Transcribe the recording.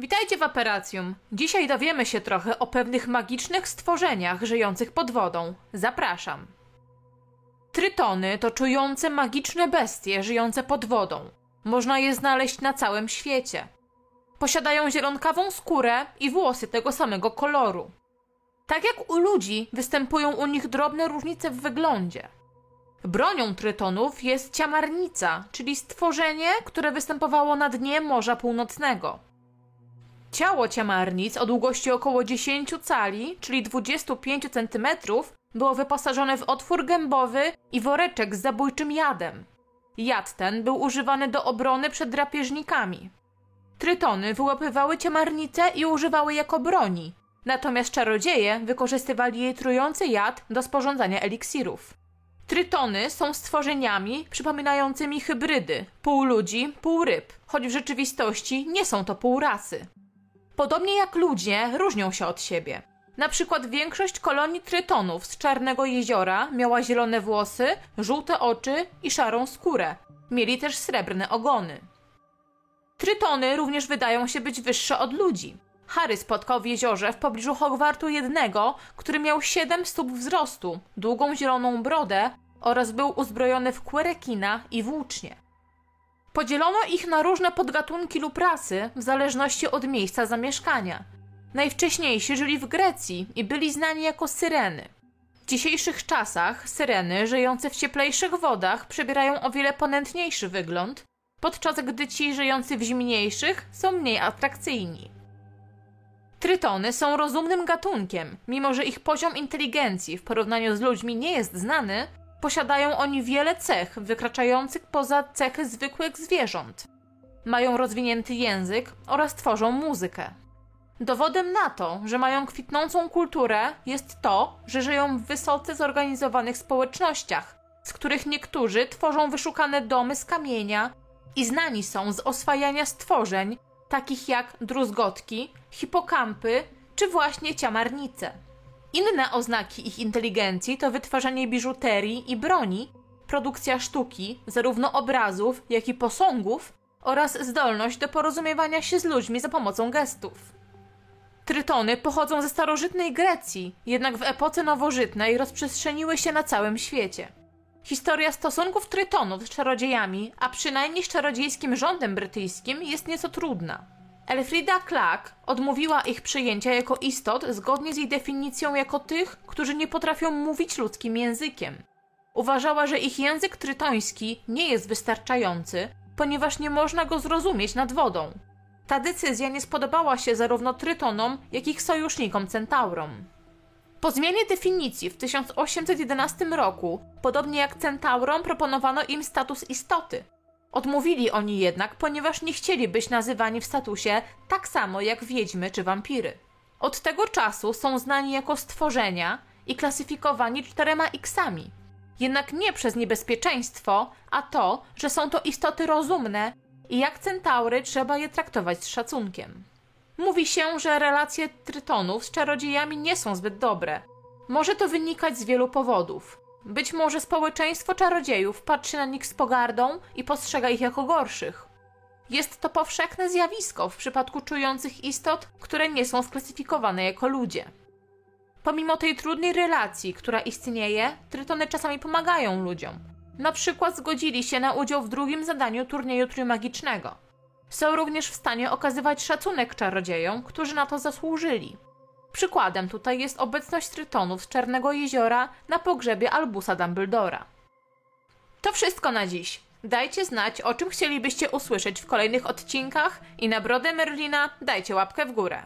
Witajcie w Aperacjum. Dzisiaj dowiemy się trochę o pewnych magicznych stworzeniach żyjących pod wodą. Zapraszam. Trytony to czujące magiczne bestie żyjące pod wodą. Można je znaleźć na całym świecie. Posiadają zielonkawą skórę i włosy tego samego koloru. Tak jak u ludzi, występują u nich drobne różnice w wyglądzie. Bronią trytonów jest ciamarnica, czyli stworzenie, które występowało na dnie Morza Północnego. Ciało ciamarnic o długości około 10 cali, czyli 25 cm, było wyposażone w otwór gębowy i woreczek z zabójczym jadem. Jad ten był używany do obrony przed drapieżnikami. Trytony wyłapywały ciamarnice i używały jako broni, natomiast czarodzieje wykorzystywali jej trujący jad do sporządzania eliksirów. Trytony są stworzeniami przypominającymi hybrydy, pół ludzi, pół ryb, choć w rzeczywistości nie są to półrasy. Podobnie jak ludzie, różnią się od siebie. Na przykład większość kolonii trytonów z Czarnego Jeziora miała zielone włosy, żółte oczy i szarą skórę. Mieli też srebrne ogony. Trytony również wydają się być wyższe od ludzi. Harry spotkał w jeziorze w pobliżu Hogwartu jednego, który miał 7 stóp wzrostu, długą zieloną brodę oraz był uzbrojony w kłerekina i włócznie. Podzielono ich na różne podgatunki lub rasy w zależności od miejsca zamieszkania. Najwcześniejsi żyli w Grecji i byli znani jako syreny. W dzisiejszych czasach syreny żyjące w cieplejszych wodach przybierają o wiele ponętniejszy wygląd, podczas gdy ci żyjący w zimniejszych są mniej atrakcyjni. Trytony są rozumnym gatunkiem, mimo że ich poziom inteligencji w porównaniu z ludźmi nie jest znany, posiadają oni wiele cech wykraczających poza cechy zwykłych zwierząt. Mają rozwinięty język oraz tworzą muzykę. Dowodem na to, że mają kwitnącą kulturę, jest to, że żyją w wysoce zorganizowanych społecznościach, z których niektórzy tworzą wyszukane domy z kamienia i znani są z oswajania stworzeń, takich jak druzgotki, hipokampy czy właśnie ciamarnice. Inne oznaki ich inteligencji to wytwarzanie biżuterii i broni, produkcja sztuki, zarówno obrazów, jak i posągów oraz zdolność do porozumiewania się z ludźmi za pomocą gestów. Trytony pochodzą ze starożytnej Grecji, jednak w epoce nowożytnej rozprzestrzeniły się na całym świecie. Historia stosunków Trytonów z czarodziejami, a przynajmniej z czarodziejskim rządem brytyjskim, jest nieco trudna. Elfrida Clark odmówiła ich przyjęcia jako istot zgodnie z jej definicją jako tych, którzy nie potrafią mówić ludzkim językiem. Uważała, że ich język trytoński nie jest wystarczający, ponieważ nie można go zrozumieć nad wodą. Ta decyzja nie spodobała się zarówno Trytonom, jak i ich sojusznikom Centaurom. Po zmianie definicji w 1811 roku, podobnie jak Centaurom, proponowano im status istoty. Odmówili oni jednak, ponieważ nie chcieli być nazywani w statusie tak samo jak wiedźmy czy wampiry. Od tego czasu są znani jako stworzenia i klasyfikowani czterema X-ami. Jednak nie przez niebezpieczeństwo, a to, że są to istoty rozumne i jak centaury trzeba je traktować z szacunkiem. Mówi się, że relacje trytonów z czarodziejami nie są zbyt dobre. Może to wynikać z wielu powodów. Być może społeczeństwo czarodziejów patrzy na nich z pogardą i postrzega ich jako gorszych. Jest to powszechne zjawisko w przypadku czujących istot, które nie są sklasyfikowane jako ludzie. Pomimo tej trudnej relacji, która istnieje, trytony czasami pomagają ludziom. Na przykład zgodzili się na udział w drugim zadaniu turnieju trójmagicznego. Są również w stanie okazywać szacunek czarodziejom, którzy na to zasłużyli. Przykładem tutaj jest obecność trytonów z Czarnego Jeziora na pogrzebie Albusa Dumbledora. To wszystko na dziś. Dajcie znać, o czym chcielibyście usłyszeć w kolejnych odcinkach i na brodę Merlina dajcie łapkę w górę.